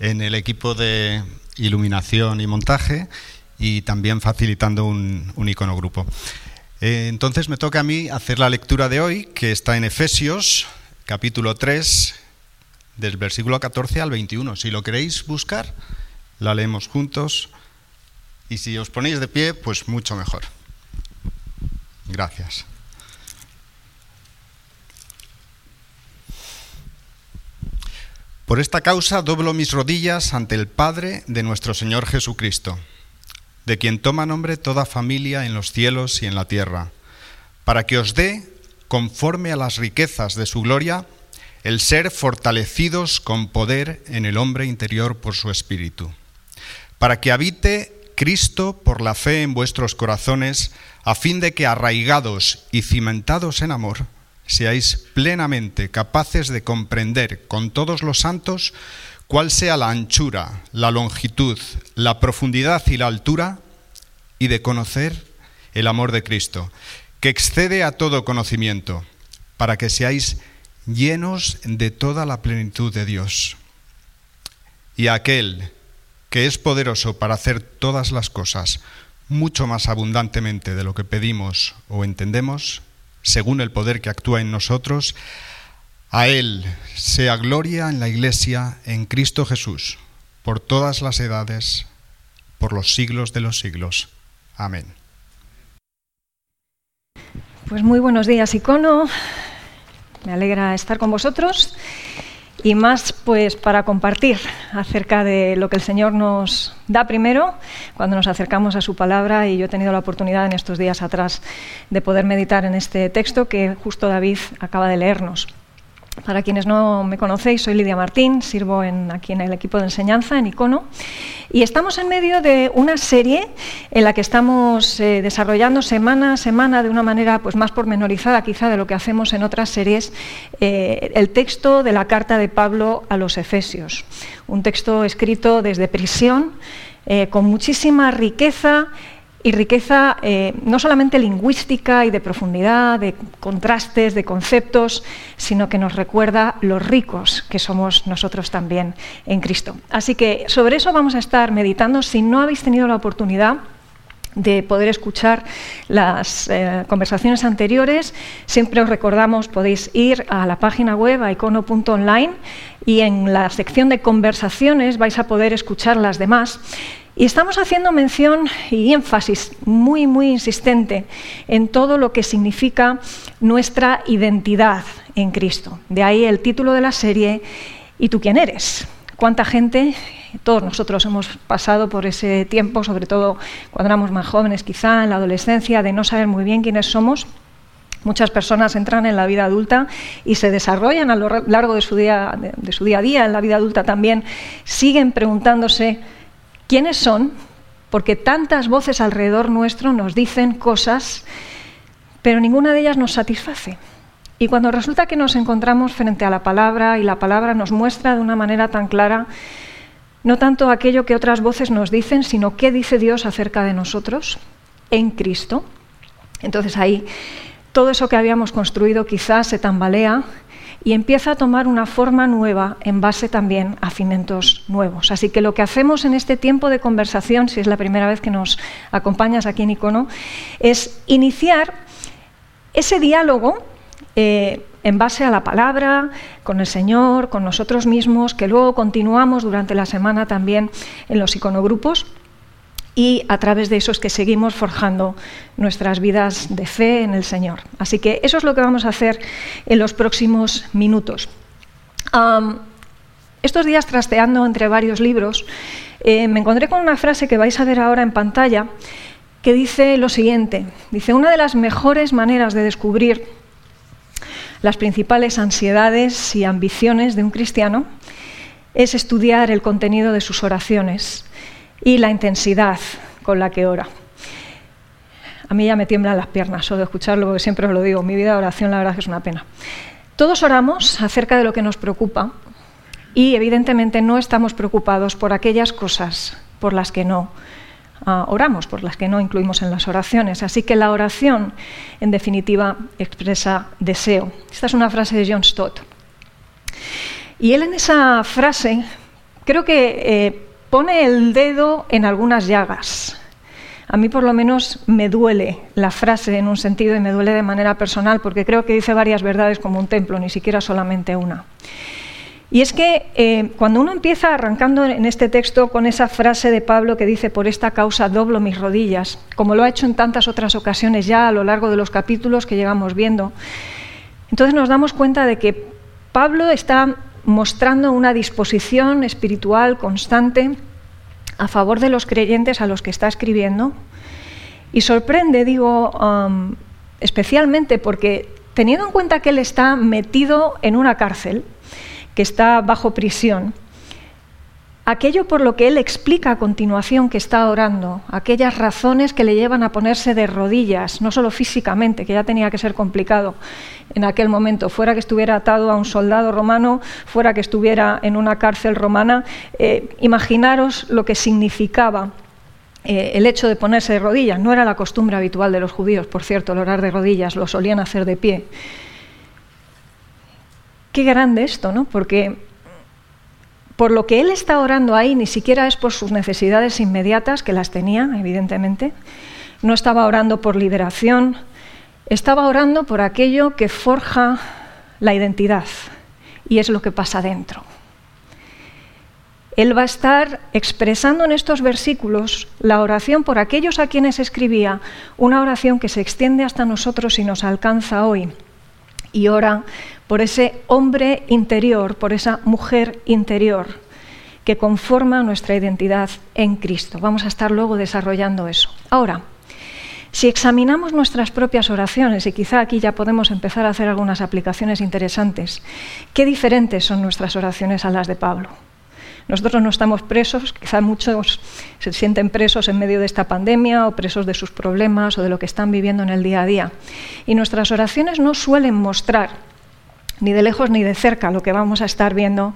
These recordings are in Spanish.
en el equipo de iluminación y montaje y también facilitando un, un icono grupo. Eh, entonces me toca a mí hacer la lectura de hoy, que está en Efesios, capítulo 3, del versículo 14 al 21. Si lo queréis buscar, la leemos juntos. Y si os ponéis de pie, pues mucho mejor. Gracias. Por esta causa doblo mis rodillas ante el Padre de nuestro Señor Jesucristo, de quien toma nombre toda familia en los cielos y en la tierra, para que os dé, conforme a las riquezas de su gloria, el ser fortalecidos con poder en el hombre interior por su Espíritu, para que habite Cristo por la fe en vuestros corazones, a fin de que arraigados y cimentados en amor, seáis plenamente capaces de comprender con todos los santos cuál sea la anchura, la longitud, la profundidad y la altura, y de conocer el amor de Cristo, que excede a todo conocimiento, para que seáis llenos de toda la plenitud de Dios. Y aquel que es poderoso para hacer todas las cosas mucho más abundantemente de lo que pedimos o entendemos, según el poder que actúa en nosotros, a Él sea gloria en la Iglesia, en Cristo Jesús, por todas las edades, por los siglos de los siglos. Amén. Pues muy buenos días, Icono. Me alegra estar con vosotros y más pues para compartir acerca de lo que el Señor nos da primero cuando nos acercamos a su palabra y yo he tenido la oportunidad en estos días atrás de poder meditar en este texto que justo David acaba de leernos. Para quienes no me conocéis, soy Lidia Martín, sirvo en, aquí en el equipo de enseñanza en Icono. Y estamos en medio de una serie en la que estamos eh, desarrollando semana a semana de una manera pues, más pormenorizada quizá de lo que hacemos en otras series eh, el texto de la carta de Pablo a los Efesios, un texto escrito desde prisión eh, con muchísima riqueza y riqueza eh, no solamente lingüística y de profundidad, de contrastes, de conceptos, sino que nos recuerda los ricos que somos nosotros también en Cristo. Así que sobre eso vamos a estar meditando. Si no habéis tenido la oportunidad de poder escuchar las eh, conversaciones anteriores, siempre os recordamos, podéis ir a la página web, a icono.online, y en la sección de conversaciones vais a poder escuchar las demás. Y estamos haciendo mención y énfasis muy, muy insistente en todo lo que significa nuestra identidad en Cristo. De ahí el título de la serie, ¿Y tú quién eres? ¿Cuánta gente, todos nosotros hemos pasado por ese tiempo, sobre todo cuando éramos más jóvenes quizá, en la adolescencia, de no saber muy bien quiénes somos? Muchas personas entran en la vida adulta y se desarrollan a lo largo de su día, de su día a día, en la vida adulta también, siguen preguntándose quiénes son, porque tantas voces alrededor nuestro nos dicen cosas, pero ninguna de ellas nos satisface. Y cuando resulta que nos encontramos frente a la palabra y la palabra nos muestra de una manera tan clara no tanto aquello que otras voces nos dicen, sino qué dice Dios acerca de nosotros en Cristo, entonces ahí todo eso que habíamos construido quizás se tambalea y empieza a tomar una forma nueva en base también a cimientos nuevos. Así que lo que hacemos en este tiempo de conversación, si es la primera vez que nos acompañas aquí en Icono, es iniciar ese diálogo eh, en base a la palabra, con el Señor, con nosotros mismos, que luego continuamos durante la semana también en los iconogrupos y a través de eso es que seguimos forjando nuestras vidas de fe en el Señor. Así que eso es lo que vamos a hacer en los próximos minutos. estos días trasteando entre varios libros, eh, me encontré con una frase que vais a ver ahora en pantalla que dice lo siguiente. Dice, una de las mejores maneras de descubrir las principales ansiedades y ambiciones de un cristiano es estudiar el contenido de sus oraciones y la intensidad con la que ora. A mí ya me tiemblan las piernas solo de escucharlo, porque siempre os lo digo, mi vida de oración la verdad es una pena. Todos oramos acerca de lo que nos preocupa y evidentemente no estamos preocupados por aquellas cosas por las que no ah, oramos, por las que no incluimos en las oraciones. Así que la oración, en definitiva, expresa deseo. Esta es una frase de John Stott. Y él en esa frase creo que eh, pone el dedo en algunas llagas. A mí por lo menos me duele la frase en un sentido y me duele de manera personal porque creo que dice varias verdades como un templo, ni siquiera solamente una. Y es que eh, cuando uno empieza arrancando en este texto con esa frase de Pablo que dice, por esta causa doblo mis rodillas, como lo ha hecho en tantas otras ocasiones ya a lo largo de los capítulos que llegamos viendo, entonces nos damos cuenta de que Pablo está mostrando una disposición espiritual constante a favor de los creyentes a los que está escribiendo. Y sorprende, digo, um, especialmente porque teniendo en cuenta que él está metido en una cárcel, que está bajo prisión, aquello por lo que él explica a continuación que está orando, aquellas razones que le llevan a ponerse de rodillas, no solo físicamente, que ya tenía que ser complicado en aquel momento, fuera que estuviera atado a un soldado romano, fuera que estuviera en una cárcel romana, eh, imaginaros lo que significaba eh, el hecho de ponerse de rodillas. No era la costumbre habitual de los judíos, por cierto, el orar de rodillas, lo solían hacer de pie. Qué grande esto, ¿no? Porque por lo que él está orando ahí ni siquiera es por sus necesidades inmediatas, que las tenía, evidentemente. No estaba orando por liberación, estaba orando por aquello que forja la identidad y es lo que pasa dentro. Él va a estar expresando en estos versículos la oración por aquellos a quienes escribía, una oración que se extiende hasta nosotros y nos alcanza hoy. Y ora por ese hombre interior, por esa mujer interior que conforma nuestra identidad en Cristo. Vamos a estar luego desarrollando eso. Ahora, si examinamos nuestras propias oraciones, y quizá aquí ya podemos empezar a hacer algunas aplicaciones interesantes, ¿qué diferentes son nuestras oraciones a las de Pablo? Nosotros no estamos presos, quizá muchos se sienten presos en medio de esta pandemia o presos de sus problemas o de lo que están viviendo en el día a día. Y nuestras oraciones no suelen mostrar ni de lejos ni de cerca lo que vamos a estar viendo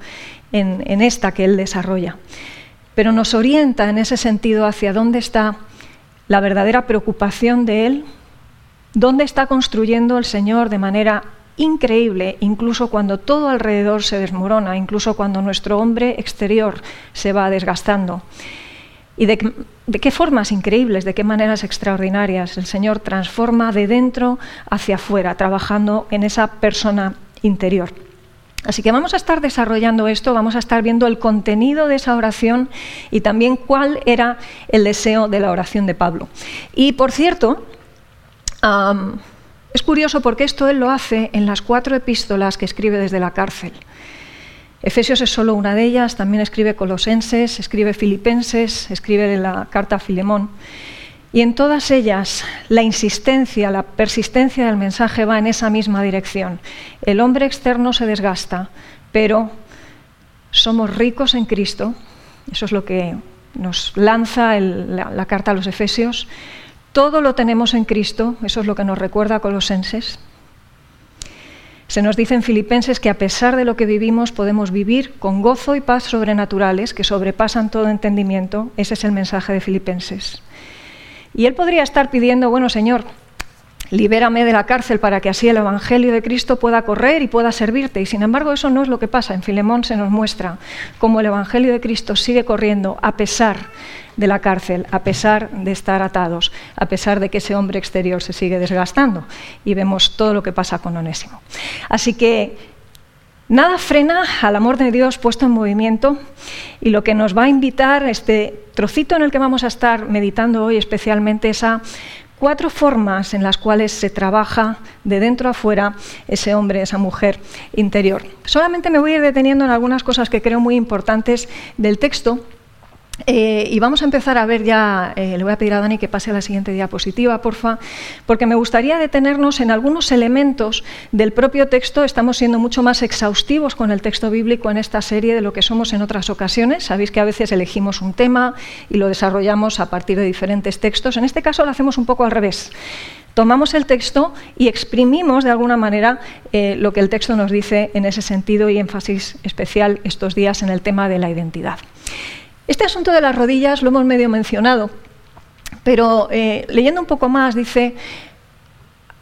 en, esta que él desarrolla. Pero nos orienta en ese sentido hacia dónde está la verdadera preocupación de él, dónde está construyendo el Señor de manera increíble, incluso cuando todo alrededor se desmorona, incluso cuando nuestro hombre exterior se va desgastando. Y de, de, qué formas increíbles, de qué maneras extraordinarias el Señor transforma de dentro hacia afuera, trabajando en esa persona interior. Así que vamos a estar desarrollando esto, vamos a estar viendo el contenido de esa oración y también cuál era el deseo de la oración de Pablo. Y por cierto, es curioso porque esto él lo hace en las cuatro epístolas que escribe desde la cárcel. Efesios es solo una de ellas, también escribe Colosenses, escribe Filipenses, escribe la carta a Filemón. Y en todas ellas la insistencia, la persistencia del mensaje va en esa misma dirección. El hombre externo se desgasta, pero somos ricos en Cristo, eso es lo que nos lanza la, la, carta a los Efesios. Todo lo tenemos en Cristo, eso es lo que nos recuerda Colosenses. Se nos dice en Filipenses que a pesar de lo que vivimos podemos vivir con gozo y paz sobrenaturales que sobrepasan todo entendimiento. Ese es el mensaje de Filipenses. Y él podría estar pidiendo, bueno, Señor, libérame de la cárcel para que así el Evangelio de Cristo pueda correr y pueda servirte. Y sin embargo eso no es lo que pasa. En Filemón se nos muestra cómo el Evangelio de Cristo sigue corriendo a pesar de la cárcel, a pesar de estar atados, a pesar de que ese hombre exterior se sigue desgastando. Y vemos todo lo que pasa con Onésimo. Así que Nada frena al amor de Dios puesto en movimiento y lo que nos va a invitar este trocito en el que vamos a estar meditando hoy especialmente es a cuatro formas en las cuales se trabaja de dentro a fuera ese hombre, esa mujer interior. Solamente me voy a ir deteniendo en algunas cosas que creo muy importantes del texto Eh, y vamos a empezar a ver ya, eh, le voy a pedir a Dani que pase a la siguiente diapositiva, porfa, porque me gustaría detenernos en algunos elementos del propio texto. Estamos siendo mucho más exhaustivos con el texto bíblico en esta serie de lo que somos en otras ocasiones. Sabéis que a veces elegimos un tema y lo desarrollamos a partir de diferentes textos. En este caso lo hacemos un poco al revés. Tomamos el texto y exprimimos de alguna manera eh, lo que el texto nos dice en ese sentido y énfasis especial estos días en el tema de la identidad. Este asunto de las rodillas lo hemos medio mencionado, pero eh, leyendo un poco más dice,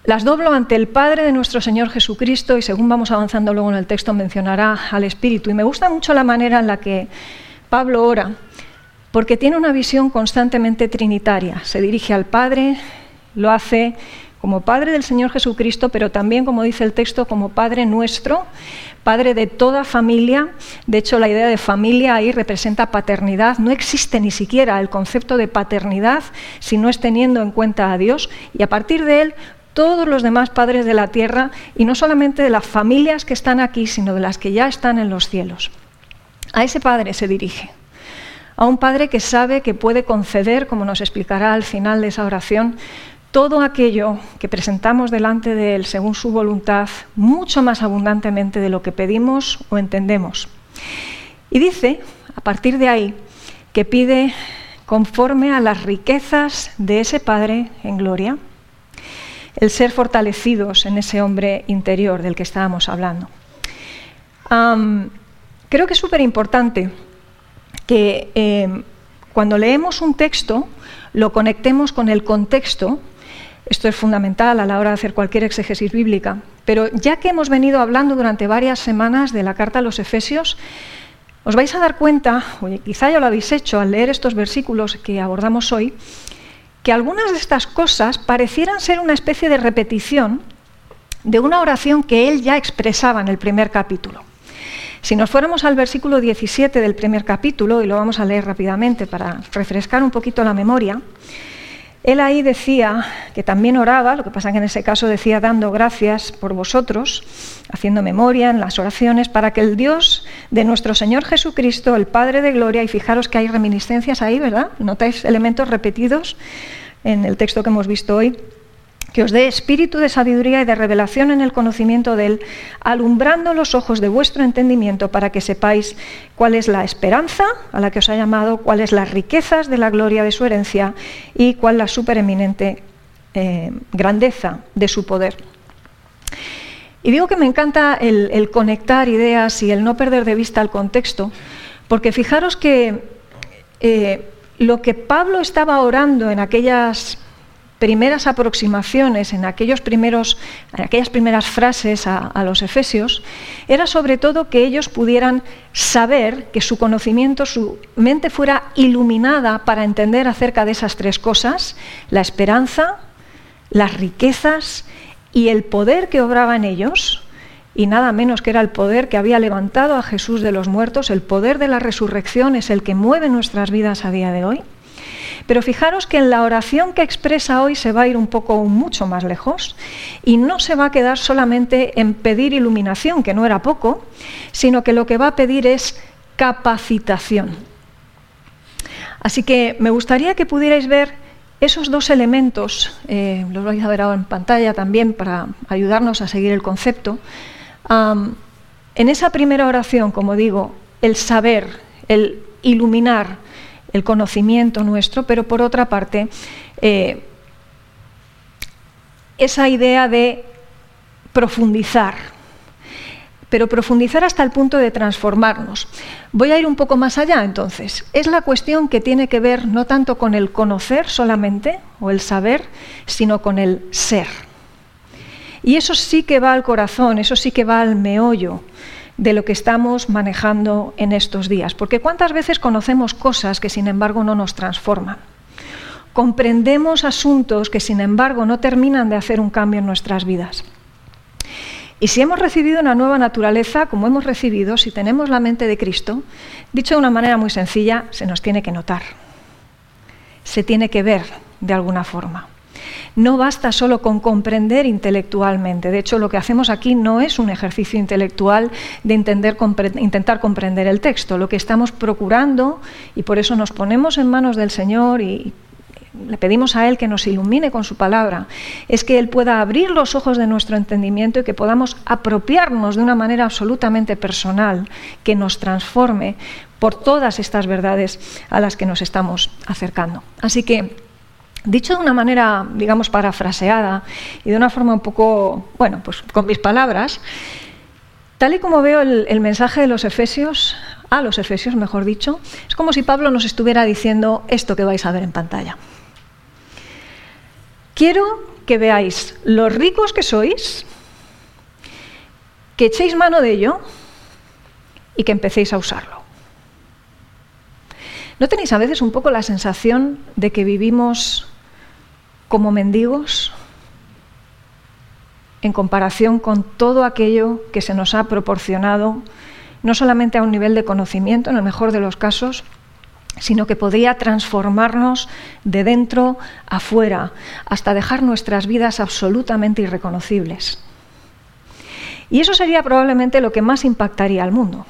las doblo ante el Padre de nuestro Señor Jesucristo y según vamos avanzando luego en el texto mencionará al Espíritu. Y me gusta mucho la manera en la que Pablo ora, porque tiene una visión constantemente trinitaria. Se dirige al Padre, lo hace como Padre del Señor Jesucristo, pero también, como dice el texto, como Padre nuestro, Padre de toda familia. De hecho, la idea de familia ahí representa paternidad. No existe ni siquiera el concepto de paternidad si no es teniendo en cuenta a Dios. Y a partir de él, todos los demás padres de la tierra, y no solamente de las familias que están aquí, sino de las que ya están en los cielos. A ese Padre se dirige a un Padre que sabe que puede conceder, como nos explicará al final de esa oración, todo aquello que presentamos delante de Él según su voluntad, mucho más abundantemente de lo que pedimos o entendemos. Y dice, a partir de ahí, que pide conforme a las riquezas de ese Padre en gloria, el ser fortalecidos en ese hombre interior del que estábamos hablando. creo que es súper importante que eh, cuando leemos un texto lo conectemos con el contexto esto es fundamental a la hora de hacer cualquier exégesis bíblica. Pero ya que hemos venido hablando durante varias semanas de la carta a los Efesios, os vais a dar cuenta, o quizá ya lo habéis hecho al leer estos versículos que abordamos hoy, que algunas de estas cosas parecieran ser una especie de repetición de una oración que él ya expresaba en el primer capítulo. Si nos fuéramos al versículo 17 del primer capítulo, y lo vamos a leer rápidamente para refrescar un poquito la memoria, él ahí decía que también oraba, lo que pasa que en ese caso decía dando gracias por vosotros, haciendo memoria en las oraciones, para que el Dios de nuestro Señor Jesucristo, el Padre de Gloria, y fijaros que hay reminiscencias ahí, ¿verdad? ¿Notáis elementos repetidos en el texto que hemos visto hoy? Que os dé espíritu de sabiduría y de revelación en el conocimiento de Él, alumbrando los ojos de vuestro entendimiento para que sepáis cuál es la esperanza a la que os ha llamado, cuáles las riquezas de la gloria de su herencia y cuál la supereminente eh, grandeza de su poder. Y digo que me encanta el, conectar ideas y el no perder de vista el contexto, porque fijaros que eh, lo que Pablo estaba orando en aquellas primeras aproximaciones, en, aquellos primeros, en aquellas primeras frases a, los efesios, era sobre todo que ellos pudieran saber, que su conocimiento, su mente fuera iluminada para entender acerca de esas tres cosas, la esperanza, las riquezas y el poder que obraba en ellos, y nada menos que era el poder que había levantado a Jesús de los muertos, el poder de la resurrección es el que mueve nuestras vidas a día de hoy. Pero fijaros que en la oración que expresa hoy se va a ir un poco mucho más lejos y no se va a quedar solamente en pedir iluminación, que no era poco, sino que lo que va a pedir es capacitación. Así que me gustaría que pudierais ver esos dos elementos, eh, los vais a ver ahora en pantalla también para ayudarnos a seguir el concepto. en esa primera oración, como digo, el saber, el iluminar, el conocimiento nuestro, pero por otra parte, eh, esa idea de profundizar, pero profundizar hasta el punto de transformarnos. Voy a ir un poco más allá entonces. Es la cuestión que tiene que ver no tanto con el conocer solamente o el saber, sino con el ser. Y eso sí que va al corazón, eso sí que va al meollo de lo que estamos manejando en estos días. Porque cuántas veces conocemos cosas que sin embargo no nos transforman. Comprendemos asuntos que sin embargo no terminan de hacer un cambio en nuestras vidas. Y si hemos recibido una nueva naturaleza, como hemos recibido, si tenemos la mente de Cristo, dicho de una manera muy sencilla, se nos tiene que notar. Se tiene que ver de alguna forma. No basta solo con comprender intelectualmente. De hecho, lo que hacemos aquí no es un ejercicio intelectual de intentar comprender el texto. Lo que estamos procurando, y por eso nos ponemos en manos del Señor y le pedimos a Él que nos ilumine con su palabra, es que Él pueda abrir los ojos de nuestro entendimiento y que podamos apropiarnos de una manera absolutamente personal, que nos transforme por todas estas verdades a las que nos estamos acercando. Así que, dicho de una manera, digamos, parafraseada y de una forma un poco, bueno, pues con mis palabras, tal y como veo el, mensaje de los Efesios, a los Efesios, mejor dicho, es como si Pablo nos estuviera diciendo esto que vais a ver en pantalla. Quiero que veáis los ricos que sois, que echéis mano de ello y que empecéis a usarlo. ¿No tenéis a veces un poco la sensación de que vivimos como mendigos en comparación con todo aquello que se nos ha proporcionado, no solamente a un nivel de conocimiento, en el mejor de los casos, sino que podría transformarnos de dentro a fuera, hasta dejar nuestras vidas absolutamente irreconocibles. Y eso sería probablemente lo que más impactaría al mundo.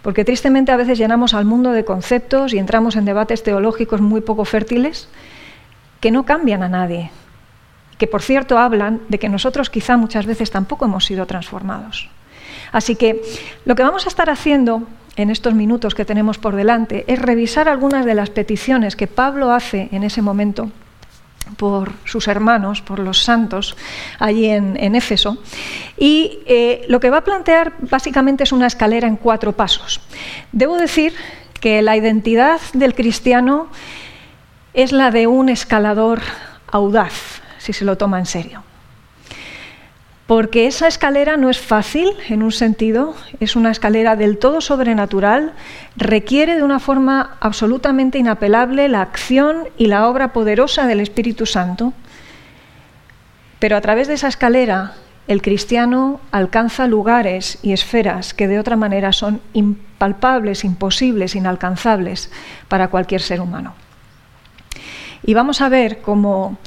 Porque tristemente a veces llenamos al mundo de conceptos y entramos en debates teológicos muy poco fértiles que no cambian a nadie, que por cierto hablan de que nosotros quizá muchas veces tampoco hemos sido transformados. Así que lo que vamos a estar haciendo en estos minutos que tenemos por delante es revisar algunas de las peticiones que Pablo hace en ese momento por sus hermanos, por los santos, allí en, Éfeso. Y eh, lo que va a plantear básicamente es una escalera en cuatro pasos. Debo decir que la identidad del cristiano es la de un escalador audaz, si se lo toma en serio porque esa escalera no es fácil en un sentido, es una escalera del todo sobrenatural, requiere de una forma absolutamente inapelable la acción y la obra poderosa del Espíritu Santo, pero a través de esa escalera el cristiano alcanza lugares y esferas que de otra manera son impalpables, imposibles, inalcanzables para cualquier ser humano. Y vamos a ver cómo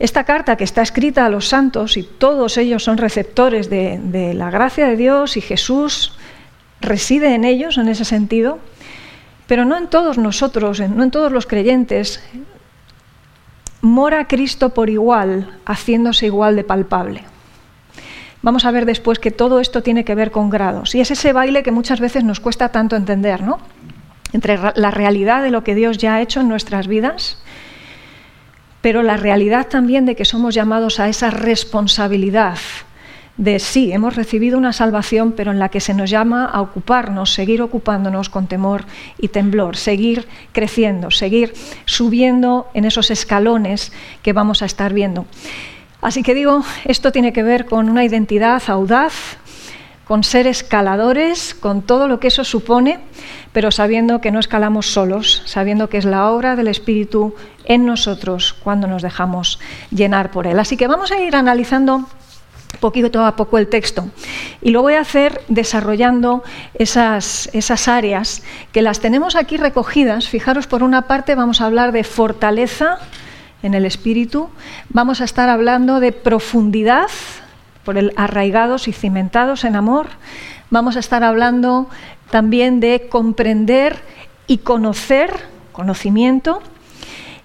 esta carta que está escrita a los santos, y todos ellos son receptores de, la gracia de Dios y Jesús reside en ellos en ese sentido, pero no en todos nosotros, no en todos los creyentes, mora Cristo por igual, haciéndose igual de palpable. Vamos a ver después que todo esto tiene que ver con grados. Y es ese baile que muchas veces nos cuesta tanto entender, ¿no? Entre la realidad de lo que Dios ya ha hecho en nuestras vidas pero la realidad también de que somos llamados a esa responsabilidad de sí, hemos recibido una salvación, pero en la que se nos llama a ocuparnos, seguir ocupándonos con temor y temblor, seguir creciendo, seguir subiendo en esos escalones que vamos a estar viendo. Así que digo, esto tiene que ver con una identidad audaz, con ser escaladores, con todo lo que eso supone, pero sabiendo que no escalamos solos, sabiendo que es la obra del Espíritu en nosotros cuando nos dejamos llenar por Él. Así que vamos a ir analizando poquito a poco el texto. Y lo voy a hacer desarrollando esas, esas áreas que las tenemos aquí recogidas. Fijaros, por una parte vamos a hablar de fortaleza en el espíritu, vamos a estar hablando de profundidad por el arraigados y cimentados en amor. Vamos a estar hablando también de comprender y conocer, conocimiento.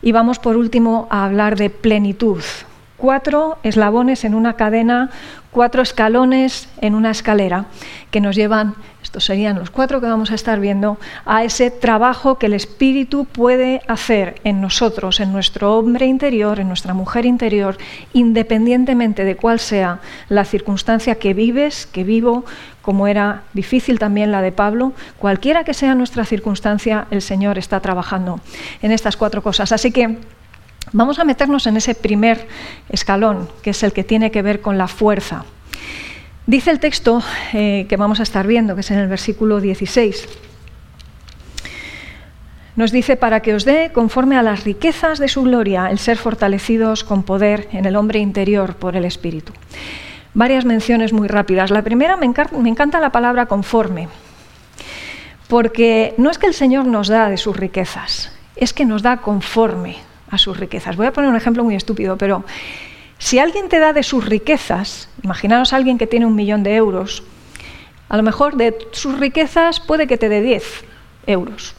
Y vamos por último a hablar de plenitud. Cuatro eslabones en una cadena, cuatro escalones en una escalera que nos llevan estos serían los cuatro que vamos a estar viendo, a ese trabajo que el Espíritu puede hacer en nosotros, en nuestro hombre interior, en nuestra mujer interior, independientemente de cuál sea la circunstancia que vives, que vivo, como era difícil también la de Pablo, cualquiera que sea nuestra circunstancia, el Señor está trabajando en estas cuatro cosas. Así que vamos a meternos en ese primer escalón, que es el que tiene que ver con la fuerza. Dice el texto eh, que vamos a estar viendo, que es en el versículo 16. Nos dice, para que os dé, conforme a las riquezas de su gloria, el ser fortalecidos con poder en el hombre interior por el Espíritu. Varias menciones muy rápidas. La primera, me, me encanta la palabra conforme, porque no es que el Señor nos da de sus riquezas, es que nos da conforme a sus riquezas. Voy a poner un ejemplo muy estúpido, pero si alguien te da de sus riquezas, imaginaros a alguien que tiene un millón de euros, a lo mejor de sus riquezas puede que te dé 10 euros.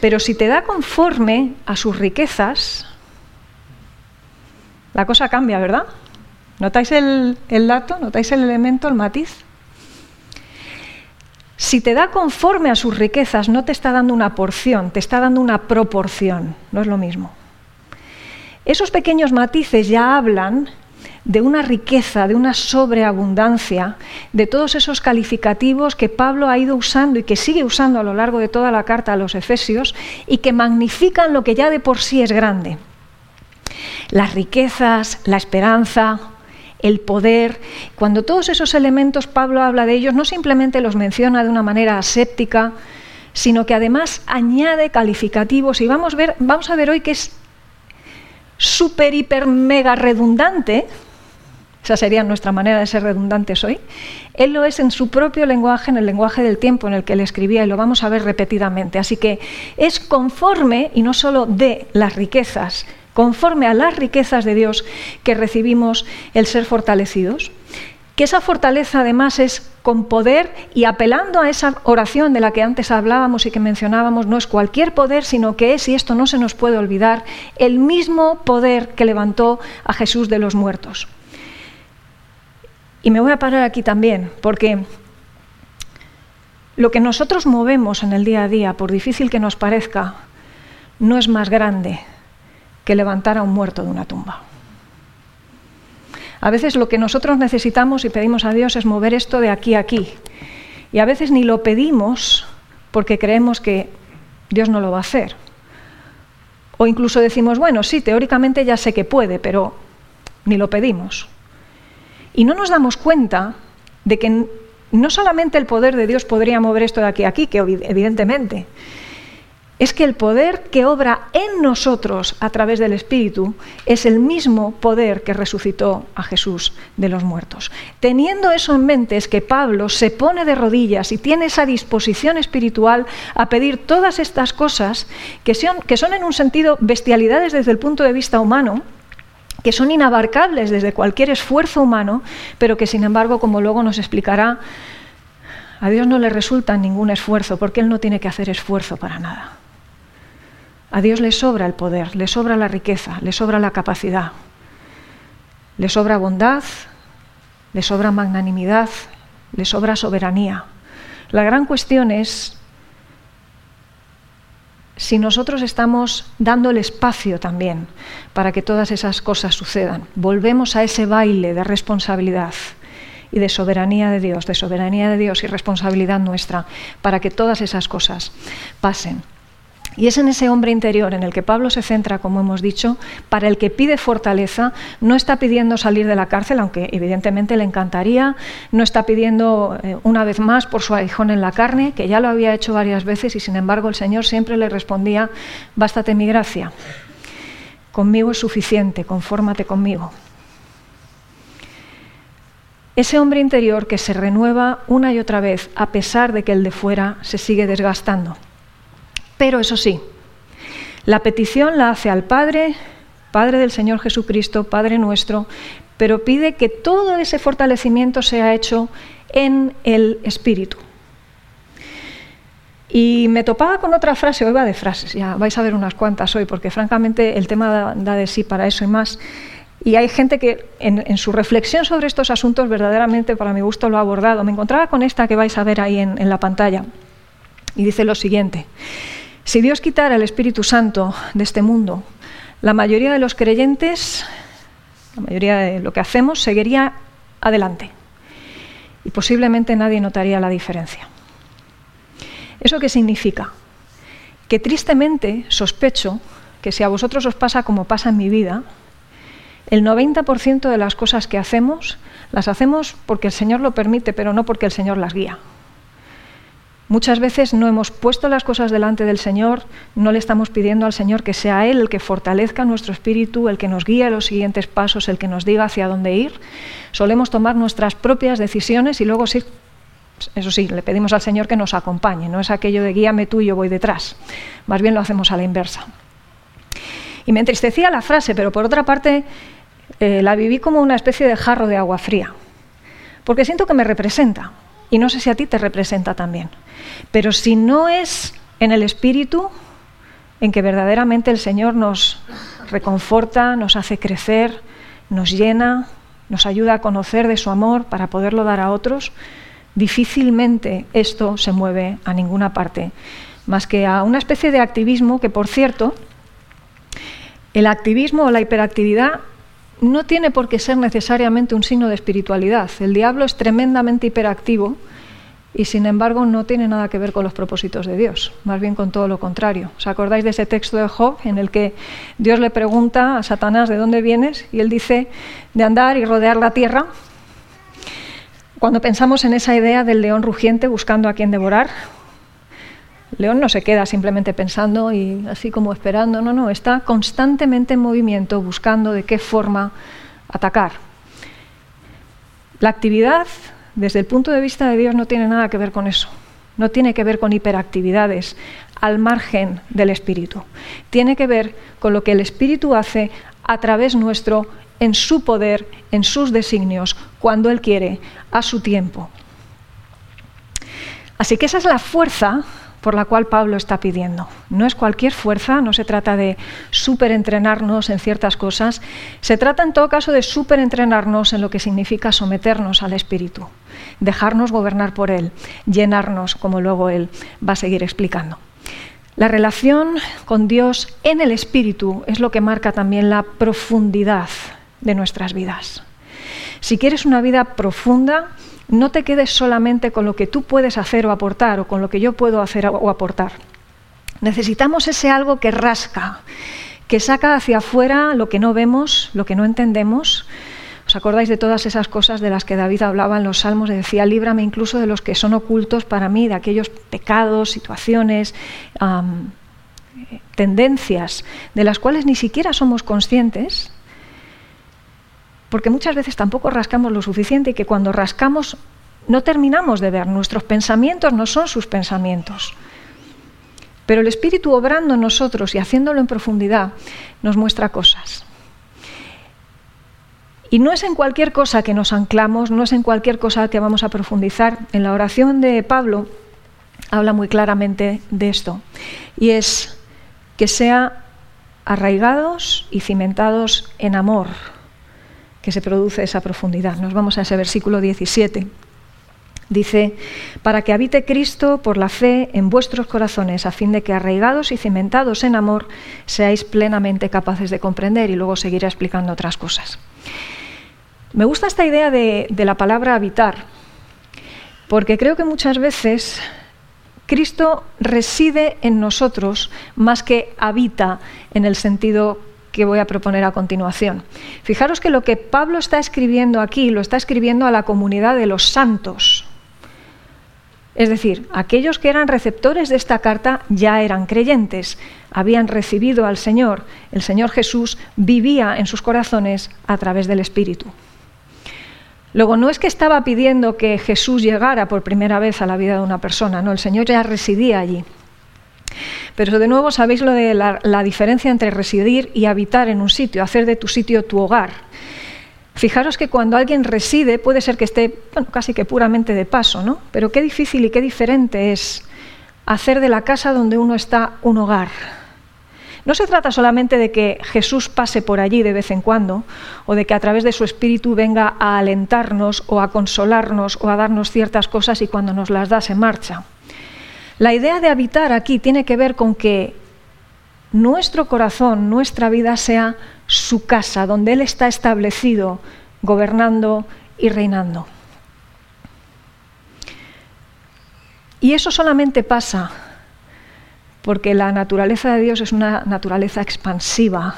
Pero si te da conforme a sus riquezas, la cosa cambia, ¿verdad? ¿Notáis el, dato? ¿Notáis el elemento, el matiz? Si te da conforme a sus riquezas, no te está dando una porción, te está dando una proporción, no es lo mismo. Esos pequeños matices ya hablan de una riqueza, de una sobreabundancia, de todos esos calificativos que Pablo ha ido usando y que sigue usando a lo largo de toda la carta a los Efesios y que magnifican lo que ya de por sí es grande. Las riquezas, la esperanza, el poder, cuando todos esos elementos Pablo habla de ellos, no simplemente los menciona de una manera aséptica, sino que además añade calificativos. Y vamos, ver, vamos a ver hoy que es súper, hiper, mega redundante, esa sería nuestra manera de ser redundantes hoy, él lo es en su propio lenguaje, en el lenguaje del tiempo en el que él escribía, y lo vamos a ver repetidamente. Así que es conforme, y no solo de las riquezas, conforme a las riquezas de Dios que recibimos el ser fortalecidos. Que esa fortaleza además es con poder y apelando a esa oración de la que antes hablábamos y que mencionábamos, no es cualquier poder, sino que es, y esto no se nos puede olvidar, el mismo poder que levantó a Jesús de los muertos. Y me voy a parar aquí también, porque lo que nosotros movemos en el día a día, por difícil que nos parezca, no es más grande que levantar a un muerto de una tumba. A veces lo que nosotros necesitamos y pedimos a Dios es mover esto de aquí a aquí. Y a veces ni lo pedimos porque creemos que Dios no lo va a hacer. O incluso decimos, bueno, sí, teóricamente ya sé que puede, pero ni lo pedimos. Y no nos damos cuenta de que no solamente el poder de Dios podría mover esto de aquí a aquí, que evidentemente, es que el poder que obra en nosotros a través del Espíritu es el mismo poder que resucitó a Jesús de los muertos. Teniendo eso en mente es que Pablo se pone de rodillas y tiene esa disposición espiritual a pedir todas estas cosas que son, en un sentido bestialidades desde el punto de vista humano, que son inabarcables desde cualquier esfuerzo humano, pero que sin embargo, como luego nos explicará, a Dios no le resulta ningún esfuerzo, porque Él no tiene que hacer esfuerzo para nada. A Dios le sobra el poder, le sobra la riqueza, le sobra la capacidad, le sobra bondad, le sobra magnanimidad, le sobra soberanía. La gran cuestión es si nosotros estamos dando el espacio también para que todas esas cosas sucedan. Volvemos a ese baile de responsabilidad y de soberanía de Dios, de soberanía de Dios y responsabilidad nuestra, para que todas esas cosas pasen. Y es en ese hombre interior en el que Pablo se centra, como hemos dicho, para el que pide fortaleza, no está pidiendo salir de la cárcel, aunque evidentemente le encantaría, no está pidiendo eh, una vez más por su aguijón en la carne, que ya lo había hecho varias veces y sin embargo el Señor siempre le respondía, bástate mi gracia, conmigo es suficiente, confórmate conmigo. Ese hombre interior que se renueva una y otra vez a pesar de que el de fuera se sigue desgastando. Pero eso sí, la petición la hace al Padre, Padre del Señor Jesucristo, Padre nuestro, pero pide que todo ese fortalecimiento sea hecho en el Espíritu. Y me topaba con otra frase, hoy va de frases, ya vais a ver unas cuantas hoy, porque francamente el tema da, de sí para eso y más. Y hay gente que en, su reflexión sobre estos asuntos verdaderamente, para mi gusto, lo ha abordado. Me encontraba con esta que vais a ver ahí en la pantalla. Y dice lo siguiente. Si Dios quitara el Espíritu Santo de este mundo, la mayoría de los creyentes, la mayoría de lo que hacemos, seguiría adelante. Y posiblemente nadie notaría la diferencia. ¿Eso qué significa? Que tristemente sospecho que si a vosotros os pasa como pasa en mi vida, el 90% de las cosas que hacemos las hacemos porque el Señor lo permite, pero no porque el Señor las guía. Muchas veces no hemos puesto las cosas delante del Señor, no le estamos pidiendo al Señor que sea Él el que fortalezca nuestro espíritu, el que nos guíe a los siguientes pasos, el que nos diga hacia dónde ir. Solemos tomar nuestras propias decisiones y luego sí, eso sí, le pedimos al Señor que nos acompañe, no es aquello de guíame tú y yo voy detrás, más bien lo hacemos a la inversa. Y me entristecía la frase, pero por otra parte eh, la viví como una especie de jarro de agua fría, porque siento que me representa, y no sé si a ti te representa también. Pero si no es en el espíritu, en que verdaderamente el Señor nos reconforta, nos hace crecer, nos llena, nos ayuda a conocer de su amor para poderlo dar a otros, difícilmente esto se mueve a ninguna parte, más que a una especie de activismo que, por cierto, el activismo o la hiperactividad no tiene por qué ser necesariamente un signo de espiritualidad. El diablo es tremendamente hiperactivo y sin embargo no tiene nada que ver con los propósitos de Dios, más bien con todo lo contrario. ¿Os acordáis de ese texto de Job en el que Dios le pregunta a Satanás de dónde vienes y él dice de andar y rodear la tierra? Cuando pensamos en esa idea del león rugiente buscando a quien devorar, León no se queda simplemente pensando y así como esperando, no, no, está constantemente en movimiento buscando de qué forma atacar. La actividad desde el punto de vista de Dios no tiene nada que ver con eso. No tiene que ver con hiperactividades al margen del espíritu. Tiene que ver con lo que el espíritu hace a través nuestro, en su poder, en sus designios, cuando Él quiere, a su tiempo. Así que esa es la fuerza por la cual Pablo está pidiendo. No es cualquier fuerza, no se trata de superentrenarnos en ciertas cosas, se trata en todo caso de superentrenarnos en lo que significa someternos al Espíritu, dejarnos gobernar por Él, llenarnos, como luego Él va a seguir explicando. La relación con Dios en el Espíritu es lo que marca también la profundidad de nuestras vidas. Si quieres una vida profunda, no te quedes solamente con lo que tú puedes hacer o aportar o con lo que yo puedo hacer o aportar. Necesitamos ese algo que rasca, que saca hacia afuera lo que no vemos, lo que no entendemos. ¿Os acordáis de todas esas cosas de las que David hablaba en los salmos? decía, líbrame incluso de los que son ocultos para mí, de aquellos pecados, situaciones, tendencias de las cuales ni siquiera somos conscientes porque muchas veces tampoco rascamos lo suficiente y que cuando rascamos no terminamos de ver, nuestros pensamientos no son sus pensamientos. Pero el Espíritu obrando en nosotros y haciéndolo en profundidad nos muestra cosas. Y no es en cualquier cosa que nos anclamos, no es en cualquier cosa que vamos a profundizar. En la oración de Pablo habla muy claramente de esto. Y es que sea arraigados y cimentados en amor que se produce esa profundidad. Nos vamos a ese versículo 17. Dice, para que habite Cristo por la fe en vuestros corazones, a fin de que arraigados y cimentados en amor seáis plenamente capaces de comprender. Y luego seguiré explicando otras cosas. Me gusta esta idea de, de la palabra habitar, porque creo que muchas veces Cristo reside en nosotros más que habita en el sentido que voy a proponer a continuación. Fijaros que lo que Pablo está escribiendo aquí lo está escribiendo a la comunidad de los santos. Es decir, aquellos que eran receptores de esta carta ya eran creyentes, habían recibido al Señor, el Señor Jesús vivía en sus corazones a través del Espíritu. Luego, no es que estaba pidiendo que Jesús llegara por primera vez a la vida de una persona, no, el Señor ya residía allí. Pero de nuevo sabéis lo de la, diferencia entre residir y habitar en un sitio, hacer de tu sitio tu hogar. Fijaros que cuando alguien reside puede ser que esté casi que puramente de paso, ¿no? Pero qué difícil y qué diferente es hacer de la casa donde uno está un hogar. No se trata solamente de que Jesús pase por allí de vez en cuando, o de que a través de su espíritu venga a alentarnos o a consolarnos o a darnos ciertas cosas y cuando nos las da se marcha. La idea de habitar aquí tiene que ver con que nuestro corazón, nuestra vida sea su casa, donde Él está establecido, gobernando y reinando. Y eso solamente pasa porque la naturaleza de Dios es una naturaleza expansiva,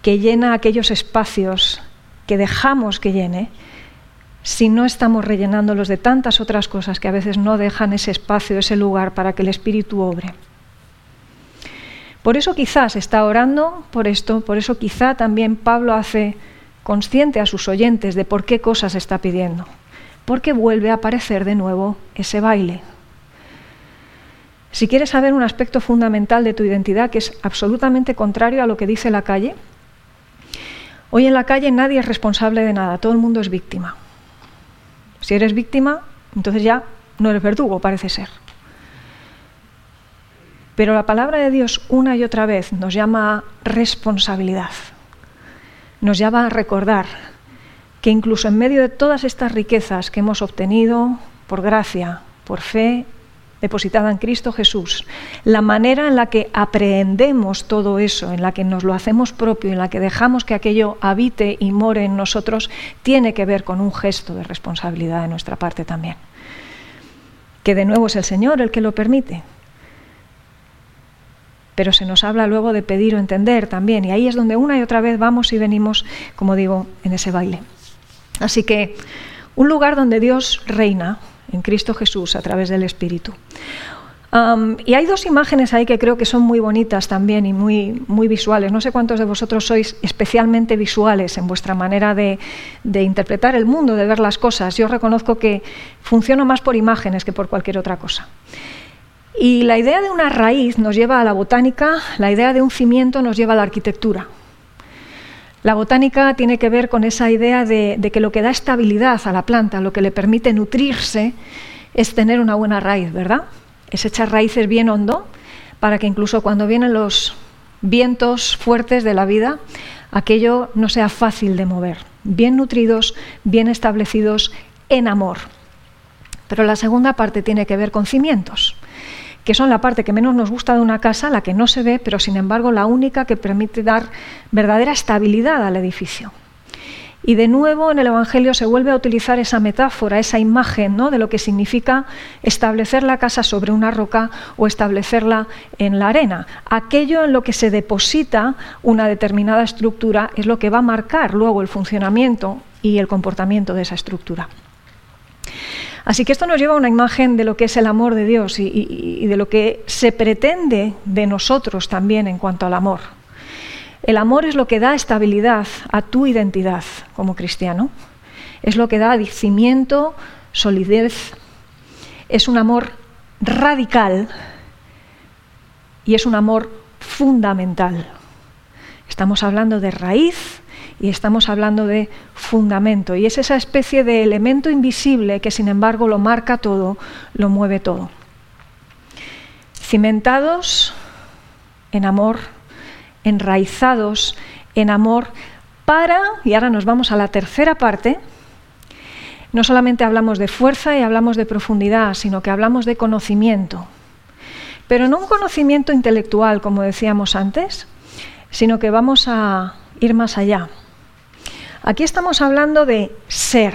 que llena aquellos espacios que dejamos que llene si no estamos rellenándolos de tantas otras cosas que a veces no dejan ese espacio, ese lugar para que el Espíritu obre. Por eso quizás está orando por esto, por eso quizá también Pablo hace consciente a sus oyentes de por qué cosas está pidiendo, porque vuelve a aparecer de nuevo ese baile. Si quieres saber un aspecto fundamental de tu identidad que es absolutamente contrario a lo que dice la calle, hoy en la calle nadie es responsable de nada, todo el mundo es víctima. Si eres víctima, entonces ya no eres verdugo, parece ser. Pero la palabra de Dios una y otra vez nos llama a responsabilidad, nos llama a recordar que incluso en medio de todas estas riquezas que hemos obtenido por gracia, por fe depositada en Cristo Jesús, la manera en la que aprehendemos todo eso, en la que nos lo hacemos propio, en la que dejamos que aquello habite y more en nosotros, tiene que ver con un gesto de responsabilidad de nuestra parte también. Que de nuevo es el Señor el que lo permite. Pero se nos habla luego de pedir o entender también, y ahí es donde una y otra vez vamos y venimos, como digo, en ese baile. Así que un lugar donde Dios reina, en Cristo Jesús a través del Espíritu. y hay dos imágenes ahí que creo que son muy bonitas también y muy, muy visuales. No sé cuántos de vosotros sois especialmente visuales en vuestra manera de, de, interpretar el mundo, de ver las cosas. Yo reconozco que funciono más por imágenes que por cualquier otra cosa. Y la idea de una raíz nos lleva a la botánica, la idea de un cimiento nos lleva a la arquitectura. La botánica tiene que ver con esa idea de, que lo que da estabilidad a la planta, lo que le permite nutrirse, es tener una buena raíz, ¿verdad? Es echar raíces bien hondo para que incluso cuando vienen los vientos fuertes de la vida, aquello no sea fácil de mover. Bien nutridos, bien establecidos en amor. Pero la segunda parte tiene que ver con cimientos que son la parte que menos nos gusta de una casa, la que no se ve, pero sin embargo la única que permite dar verdadera estabilidad al edificio. Y de nuevo en el Evangelio se vuelve a utilizar esa metáfora, esa imagen ¿no? de lo que significa establecer la casa sobre una roca o establecerla en la arena. Aquello en lo que se deposita una determinada estructura es lo que va a marcar luego el funcionamiento y el comportamiento de esa estructura. Así que esto nos lleva a una imagen de lo que es el amor de Dios y, de lo que se pretende de nosotros también en cuanto al amor. El amor es lo que da estabilidad a tu identidad como cristiano. Es lo que da cimiento, solidez. Es un amor radical y es un amor fundamental. Estamos hablando de raíz, y estamos hablando de fundamento. Y es esa especie de elemento invisible que sin embargo lo marca todo, lo mueve todo. Cimentados en amor, enraizados en amor para, y ahora nos vamos a la tercera parte, no solamente hablamos de fuerza y hablamos de profundidad, sino que hablamos de conocimiento. Pero no un conocimiento intelectual, como decíamos antes, sino que vamos a ir más allá. Aquí estamos hablando de ser.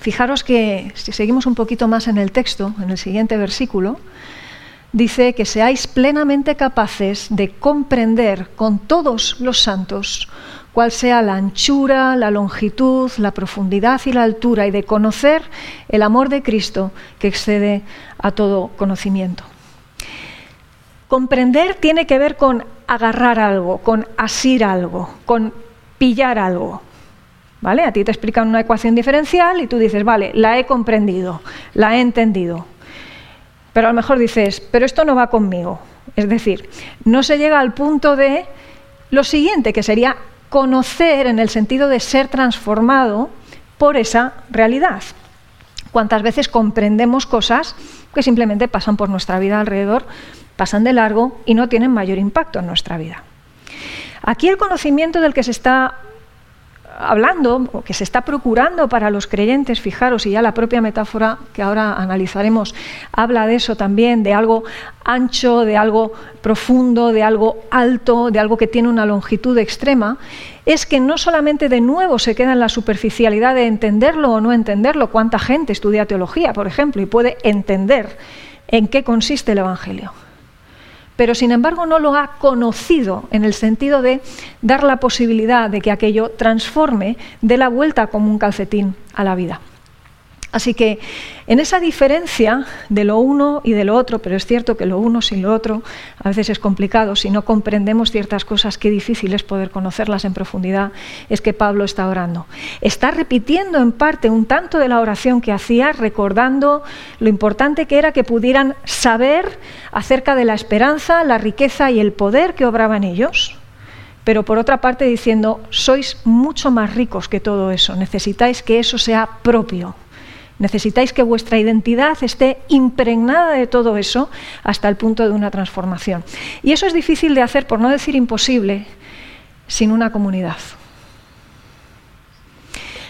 Fijaros que si seguimos un poquito más en el texto, en el siguiente versículo, dice que seáis plenamente capaces de comprender con todos los santos cuál sea la anchura, la longitud, la profundidad y la altura, y de conocer el amor de Cristo que excede a todo conocimiento. Comprender tiene que ver con agarrar algo, con asir algo, con pillar algo. ¿Vale? A ti te explican una ecuación diferencial y tú dices, vale, la he comprendido, la he entendido. Pero a lo mejor dices, pero esto no va conmigo. Es decir, no se llega al punto de lo siguiente, que sería conocer en el sentido de ser transformado por esa realidad. Cuántas veces comprendemos cosas que simplemente pasan por nuestra vida alrededor, pasan de largo y no tienen mayor impacto en nuestra vida. Aquí el conocimiento del que se está hablando, o que se está procurando para los creyentes, fijaros, y ya la propia metáfora que ahora analizaremos habla de eso también, de algo ancho, de algo profundo, de algo alto, de algo que tiene una longitud extrema, es que no solamente de nuevo se queda en la superficialidad de entenderlo o no entenderlo, cuánta gente estudia teología, por ejemplo, y puede entender en qué consiste el Evangelio pero sin embargo no lo ha conocido en el sentido de dar la posibilidad de que aquello transforme de la vuelta como un calcetín a la vida. Así que en esa diferencia de lo uno y de lo otro, pero es cierto que lo uno sin lo otro a veces es complicado, si no comprendemos ciertas cosas, qué difícil es poder conocerlas en profundidad, es que Pablo está orando. Está repitiendo en parte un tanto de la oración que hacía, recordando lo importante que era que pudieran saber acerca de la esperanza, la riqueza y el poder que obraba en ellos pero por otra parte diciendo, sois mucho más ricos que todo eso, necesitáis que eso sea propio. Necesitáis que vuestra identidad esté impregnada de todo eso hasta el punto de una transformación. Y eso es difícil de hacer, por no decir imposible, sin una comunidad.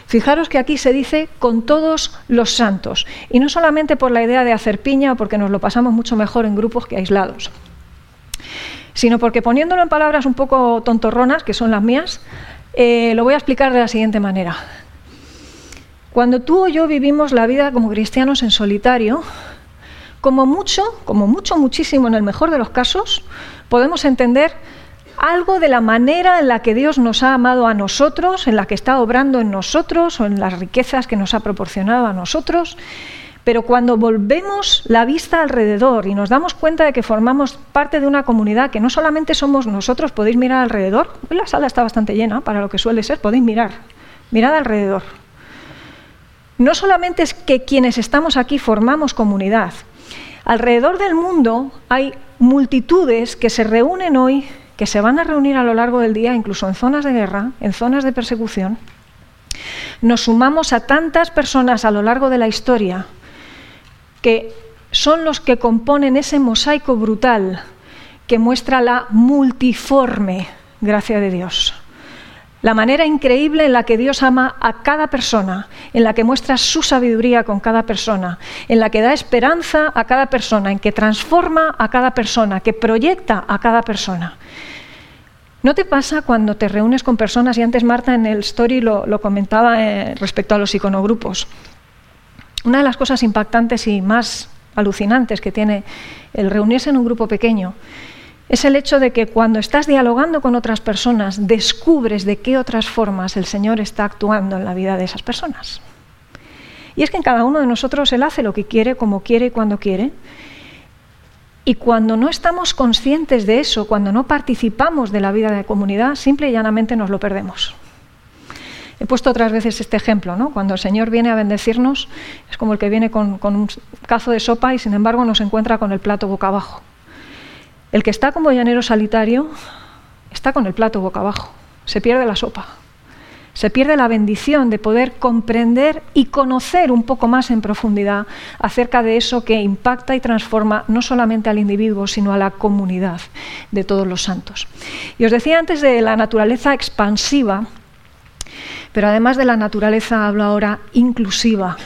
Fijaros que aquí se dice con todos los santos, y no solamente por la idea de hacer piña, porque nos lo pasamos mucho mejor en grupos que aislados, sino porque poniéndolo en palabras un poco tontorronas, que son las mías, eh, lo voy a explicar de la siguiente manera. Cuando tú o yo vivimos la vida como cristianos en solitario, como mucho, como mucho, muchísimo en el mejor de los casos, podemos entender algo de la manera en la que Dios nos ha amado a nosotros, en la que está obrando en nosotros o en las riquezas que nos ha proporcionado a nosotros. Pero cuando volvemos la vista alrededor y nos damos cuenta de que formamos parte de una comunidad, que no solamente somos nosotros, podéis mirar alrededor, la sala está bastante llena para lo que suele ser, podéis mirar, mirad alrededor no solamente es que quienes estamos aquí formamos comunidad, alrededor del mundo hay multitudes que se reúnen hoy, que se van a reunir a lo largo del día, incluso en zonas de guerra, en zonas de persecución. Nos sumamos a tantas personas a lo largo de la historia que son los que componen ese mosaico brutal que muestra la multiforme gracia de Dios la manera increíble en la que Dios ama a cada persona, en la que muestra su sabiduría con cada persona, en la que da esperanza a cada persona, en que transforma a cada persona, que proyecta a cada persona. ¿No te pasa cuando te reúnes con personas, y antes Marta en el story lo, comentaba eh, respecto a los iconogrupos? Una de las cosas impactantes y más alucinantes que tiene el reunirse en un grupo pequeño es el hecho de que cuando estás dialogando con otras personas, descubres de qué otras formas el Señor está actuando en la vida de esas personas. Y es que en cada uno de nosotros Él hace lo que quiere, como quiere y cuando quiere. Y cuando no estamos conscientes de eso, cuando no participamos de la vida de comunidad, simple y llanamente nos lo perdemos. He puesto otras veces este ejemplo, ¿no? Cuando el Señor viene a bendecirnos, es como el que viene con un cazo de sopa y sin embargo nos encuentra con el plato boca abajo. El que está como llanero solitario está con el plato boca abajo, se pierde la sopa, se pierde la bendición de poder comprender y conocer un poco más en profundidad acerca de eso que impacta y transforma no solamente al individuo, sino a la comunidad de todos los santos. Y os decía antes de la naturaleza expansiva, pero además de la naturaleza hablo ahora inclusiva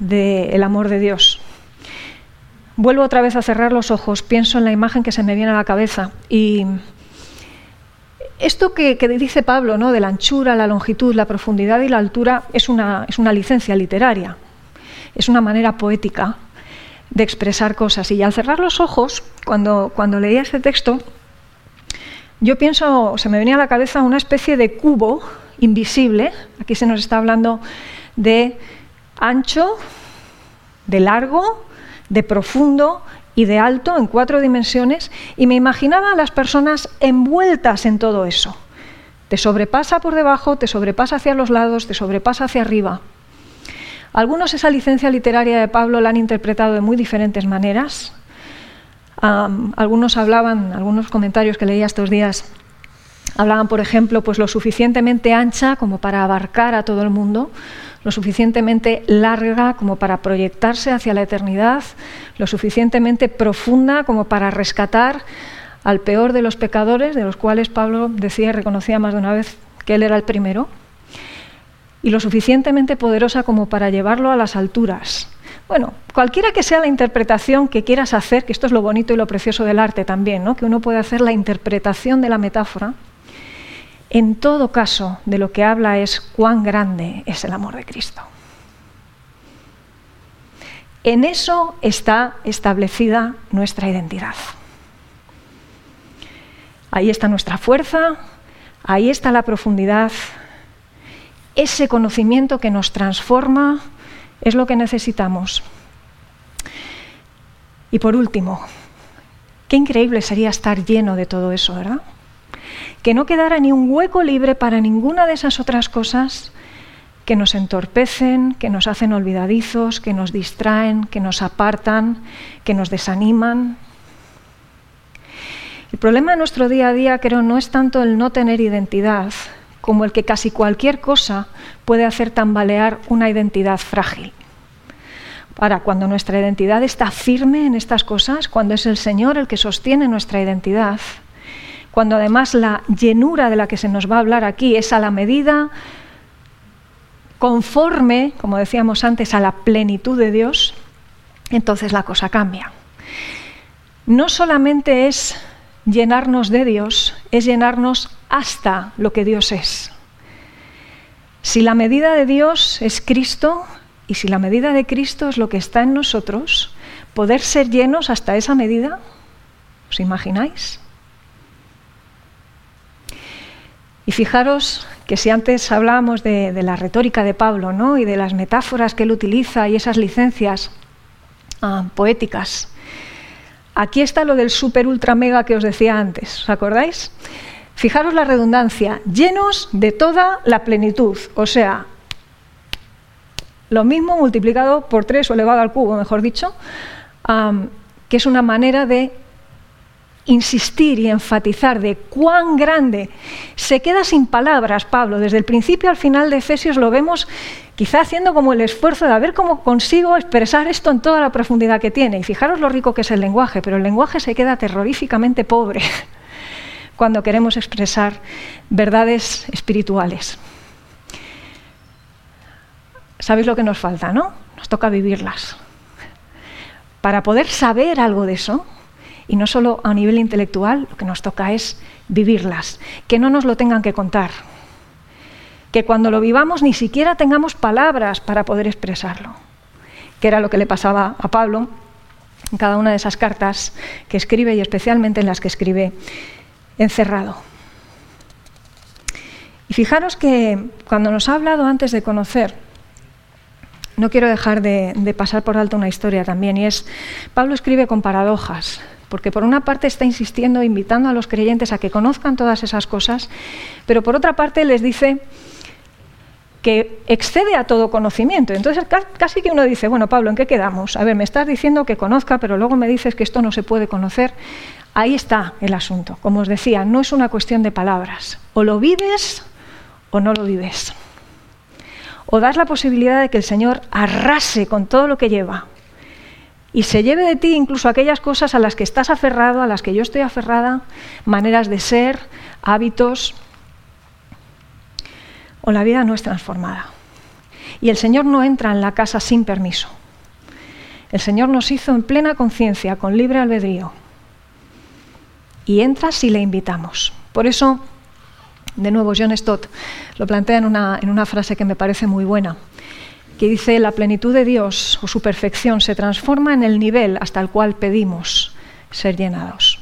del amor de Dios. Vuelvo otra vez a cerrar los ojos, pienso en la imagen que se me viene a la cabeza y esto que, dice Pablo, ¿no? de la anchura, la longitud, la profundidad y la altura, es una, es una licencia literaria, es una manera poética de expresar cosas. Y al cerrar los ojos, cuando, cuando leía este texto, yo pienso, se me venía a la cabeza una especie de cubo invisible, aquí se nos está hablando de ancho, de largo, de profundo y de alto en cuatro dimensiones y me imaginaba a las personas envueltas en todo eso. Te sobrepasa por debajo, te sobrepasa hacia los lados, te sobrepasa hacia arriba. Algunos esa licencia literaria de Pablo la han interpretado de muy diferentes maneras. algunos hablaban, algunos comentarios que leía estos días, hablaban, por ejemplo, pues lo suficientemente ancha como para abarcar a todo el mundo, lo suficientemente larga como para proyectarse hacia la eternidad, lo suficientemente profunda como para rescatar al peor de los pecadores, de los cuales Pablo decía y reconocía más de una vez que él era el primero, y lo suficientemente poderosa como para llevarlo a las alturas. Bueno, cualquiera que sea la interpretación que quieras hacer, que esto es lo bonito y lo precioso del arte también, ¿no? que uno puede hacer la interpretación de la metáfora, en todo caso, de lo que habla es cuán grande es el amor de Cristo. En eso está establecida nuestra identidad. Ahí está nuestra fuerza, ahí está la profundidad, ese conocimiento que nos transforma, Es lo que necesitamos. Y por último, qué increíble sería estar lleno de todo eso, ¿verdad? Que no quedara ni un hueco libre para ninguna de esas otras cosas que nos entorpecen, que nos hacen olvidadizos, que nos distraen, que nos apartan, que nos desaniman. El problema de nuestro día a día creo no es tanto el no tener identidad como el que casi cualquier cosa puede hacer tambalear una identidad frágil. Para cuando nuestra identidad está firme en estas cosas, cuando es el Señor el que sostiene nuestra identidad, cuando además la llenura de la que se nos va a hablar aquí es a la medida conforme, como decíamos antes, a la plenitud de Dios, entonces la cosa cambia. No solamente es llenarnos de Dios, es llenarnos hasta lo que Dios es. Si la medida de Dios es Cristo y si la medida de Cristo es lo que está en nosotros, poder ser llenos hasta esa medida, ¿os imagináis? Y fijaros que si antes hablábamos de, la retórica de Pablo ¿no? y de las metáforas que él utiliza y esas licencias ah, poéticas, aquí está lo del super ultra mega que os decía antes, ¿os acordáis? Fijaros la redundancia, llenos de toda la plenitud, o sea, lo mismo multiplicado por 3 o elevado al cubo, mejor dicho, que es una manera de insistir y enfatizar de cuán grande. Se queda sin palabras, Pablo. Desde el principio al final de Efesios lo vemos quizá haciendo como el esfuerzo de a ver cómo consigo expresar esto en toda la profundidad que tiene. Y fijaros lo rico que es el lenguaje, pero el lenguaje se queda terroríficamente pobre cuando queremos expresar verdades espirituales. ¿Sabéis lo que nos falta, no? Nos toca vivirlas. Para poder saber algo de eso, y no solo a nivel intelectual, lo que nos toca es vivirlas, que no nos lo tengan que contar, que cuando lo vivamos ni siquiera tengamos palabras para poder expresarlo, que era lo que le pasaba a Pablo en cada una de esas cartas que escribe y especialmente en las que escribe encerrado. Y fijaros que cuando nos ha hablado antes de conocer, no quiero dejar de, pasar por alto una historia también, y es, Pablo escribe con paradojas, porque por una parte está insistiendo, invitando a los creyentes a que conozcan todas esas cosas, pero por otra parte les dice que excede a todo conocimiento. Entonces casi que uno dice, bueno, Pablo, ¿en qué quedamos? A ver, me estás diciendo que conozca, pero luego me dices que esto no se puede conocer. Ahí está el asunto. Como os decía, no es una cuestión de palabras. O lo vives o no lo vives. O das la posibilidad de que el Señor arrase con todo lo que lleva, y se lleve de ti incluso aquellas cosas a las que estás aferrado, a las que yo estoy aferrada, maneras de ser, hábitos, o la vida no es transformada. Y el Señor no entra en la casa sin permiso. El Señor nos hizo en plena conciencia, con libre albedrío. Y entra si le invitamos. Por eso, de nuevo, John Stott lo plantea en una, en una frase que me parece muy buena que dice, la plenitud de Dios o su perfección se transforma en el nivel hasta el cual pedimos ser llenados.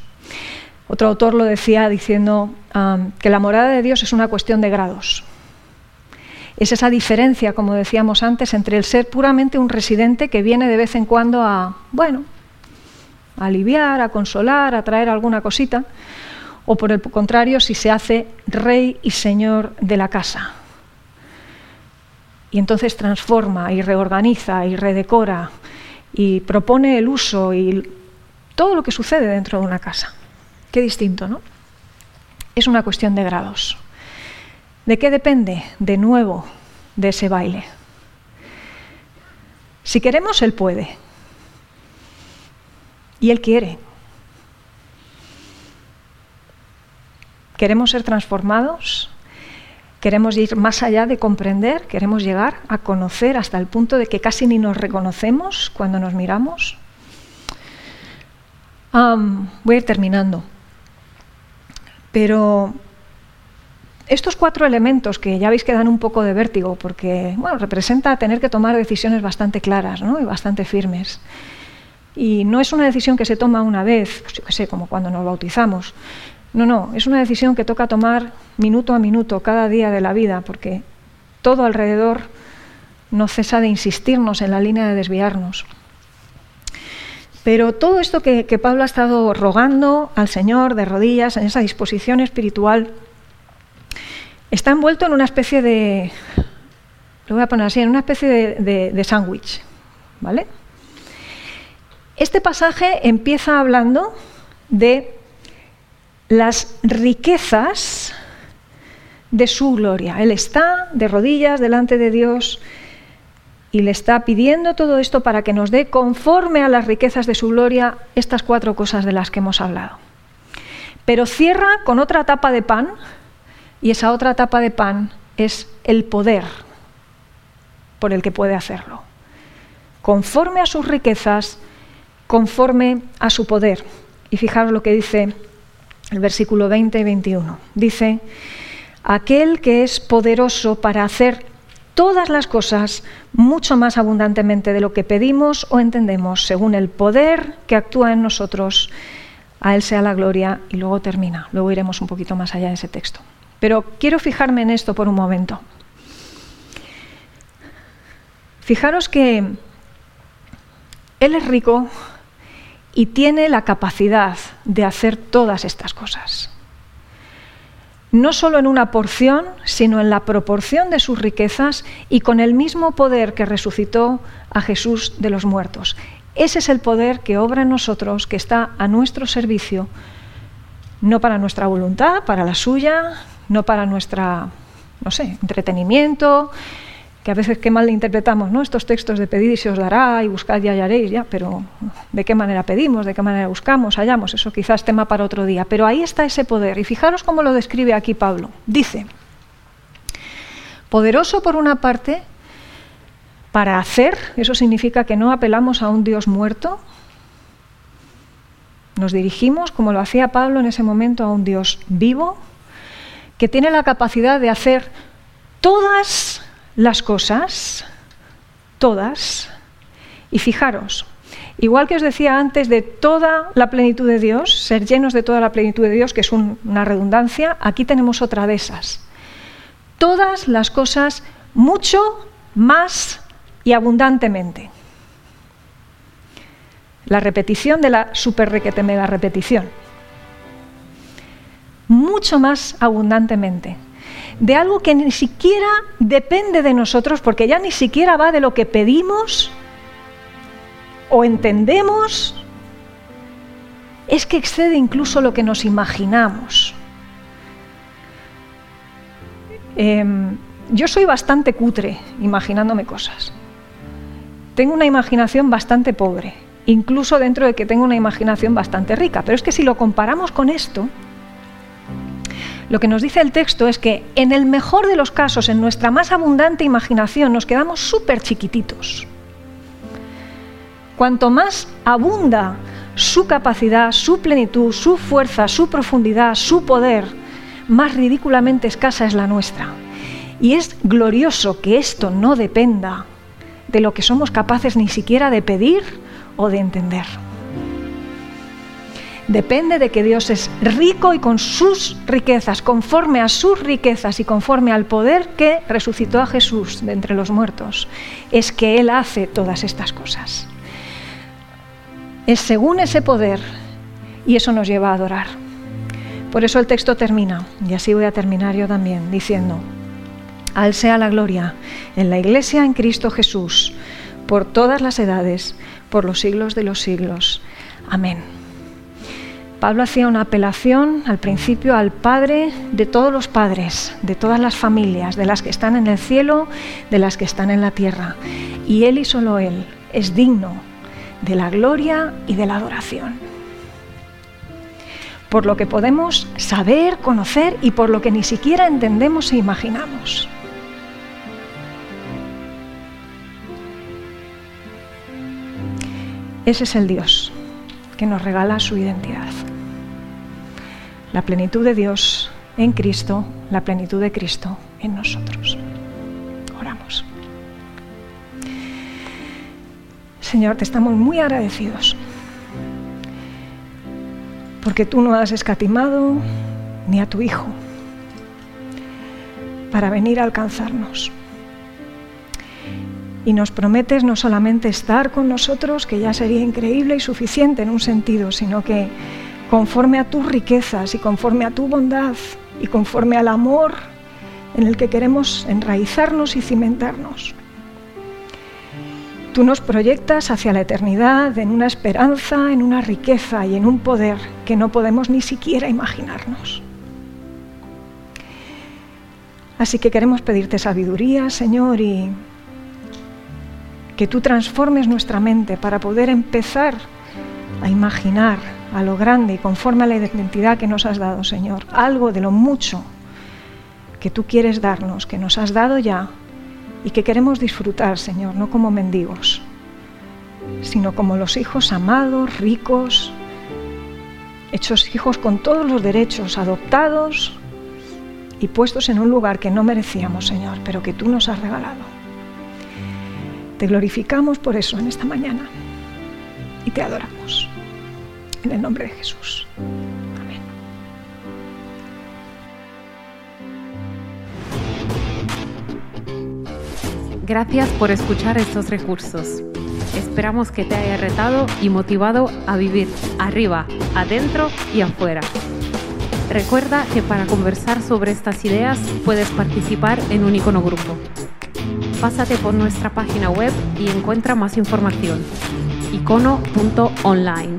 Otro autor lo decía diciendo que la morada de Dios es una cuestión de grados. Es esa diferencia, como decíamos antes, entre el ser puramente un residente que viene de vez en cuando a, bueno, a aliviar, a consolar, a traer alguna cosita, o por el contrario, si se hace rey y señor de la casa, y entonces transforma y reorganiza y redecora y propone el uso y todo lo que sucede dentro de una casa. Qué distinto, ¿no? Es una cuestión de grados. ¿De qué depende, de nuevo, de ese baile? Si queremos, Él puede. Y Él quiere. ¿Queremos ser transformados? Queremos ir más allá de comprender, queremos llegar a conocer hasta el punto de que casi ni nos reconocemos cuando nos miramos. voy a ir terminando. Pero estos cuatro elementos que ya veis que dan un poco de vértigo, porque bueno, representa tener que tomar decisiones bastante claras y bastante firmes. Y no es una decisión que se toma una vez, pues yo qué sé, como cuando nos bautizamos, no, no, es una decisión que toca tomar minuto a minuto, cada día de la vida, porque todo alrededor no cesa de insistirnos en la línea de desviarnos. Pero todo esto que, Pablo ha estado rogando al Señor de rodillas, en esa disposición espiritual, está envuelto en una especie de, lo voy a poner así, en una especie de, de sándwich, ¿vale? Este pasaje empieza hablando de las riquezas de su gloria. Él está de rodillas delante de Dios y le está pidiendo todo esto para que nos dé, conforme a las riquezas de su gloria, estas cuatro cosas de las que hemos hablado. Pero cierra con otra tapa de pan, y esa otra tapa de pan es el poder por el que puede hacerlo. Conforme a sus riquezas, conforme a su poder. Y fijaros lo que dice el versículo 20 y 21. Dice, aquel que es poderoso para hacer todas las cosas mucho más abundantemente de lo que pedimos o entendemos, según el poder que actúa en nosotros. A Él sea la gloria y luego termina. Luego iremos un poquito más allá de ese texto. Pero quiero fijarme en esto por un momento. Fijaros que Él es rico y tiene la capacidad de hacer todas estas cosas no solo en una porción, sino en la proporción de sus riquezas y con el mismo poder que resucitó a Jesús de los muertos. Ese es el poder que obra en nosotros, que está a nuestro servicio, no para nuestra voluntad, para la suya, no para nuestra, no sé, entretenimiento, que a veces qué mal interpretamos ¿no? estos textos de pedir y se os dará y buscad y hallaréis, ya, pero ¿de qué manera pedimos? ¿De qué manera buscamos? Hallamos, eso quizás tema para otro día. Pero ahí está ese poder. Y fijaros cómo lo describe aquí Pablo. Dice, poderoso por una parte para hacer, eso significa que no apelamos a un Dios muerto, nos dirigimos, como lo hacía Pablo en ese momento, a un Dios vivo, que tiene la capacidad de hacer todas las cosas, todas, y fijaros, igual que os decía antes de toda la plenitud de Dios, ser llenos de toda la plenitud de Dios, que es una redundancia, aquí tenemos otra de esas. Todas las cosas mucho más y abundantemente. La repetición de la super requete mega repetición. Mucho más abundantemente de algo que ni siquiera depende de nosotros, porque ya ni siquiera va de lo que pedimos o entendemos, es que excede incluso lo que nos imaginamos. Em, yo soy bastante cutre imaginándome cosas. Tengo una imaginación bastante pobre, incluso dentro de que tengo una imaginación bastante rica. Pero es que si lo comparamos con esto, lo que nos dice el texto es que en el mejor de los casos, en nuestra más abundante imaginación, nos quedamos súper chiquititos. Cuanto más abunda su capacidad, su plenitud, su fuerza, su profundidad, su poder, más ridículamente escasa es la nuestra. Y es glorioso que esto no dependa de lo que somos capaces ni siquiera de pedir o de entender depende de que Dios es rico y con sus riquezas, conforme a sus riquezas y conforme al poder que resucitó a Jesús de entre los muertos, es que Él hace todas estas cosas. Es según ese poder y eso nos lleva a adorar. Por eso el texto termina, y así voy a terminar yo también, diciendo, Al sea la gloria en la Iglesia en Cristo Jesús, por todas las edades, por los siglos de los siglos. Amén. Pablo hacía una apelación al principio al Padre de todos los padres, de todas las familias, de las que están en el cielo, de las que están en la tierra. Y Él y solo Él es digno de la gloria y de la adoración. Por lo que podemos saber, conocer y por lo que ni siquiera entendemos e imaginamos. Ese es el Dios que nos regala su identidad. La plenitud de Dios en Cristo, la plenitud de Cristo en nosotros. Oramos. Señor, te estamos muy agradecidos porque tú no has escatimado ni a tu Hijo para venir a alcanzarnos. Y nos prometes no solamente estar con nosotros, que ya sería increíble y suficiente en un sentido, sino que conforme a tus riquezas y conforme a tu bondad y conforme al amor en el que queremos enraizarnos y cimentarnos. Tú nos proyectas hacia la eternidad en una esperanza, en una riqueza y en un poder que no podemos ni siquiera imaginarnos. Así que queremos pedirte sabiduría, Señor, y que tú transformes nuestra mente para poder empezar a imaginar a lo grande y conforme a la identidad que nos has dado, Señor, algo de lo mucho que tú quieres darnos, que nos has dado ya y que queremos disfrutar, Señor, no como mendigos, sino como los hijos amados, ricos, hechos hijos con todos los derechos, adoptados y puestos en un lugar que no merecíamos, Señor, pero que tú nos has regalado. Te glorificamos por eso en esta mañana y te adoramos. En el nombre de Jesús. Amén. Gracias por escuchar estos recursos. Esperamos que te haya retado y motivado a vivir arriba, adentro y afuera. Recuerda que para conversar sobre estas ideas puedes participar en un icono grupo. Pásate por nuestra página web y encuentra más información. icono.online.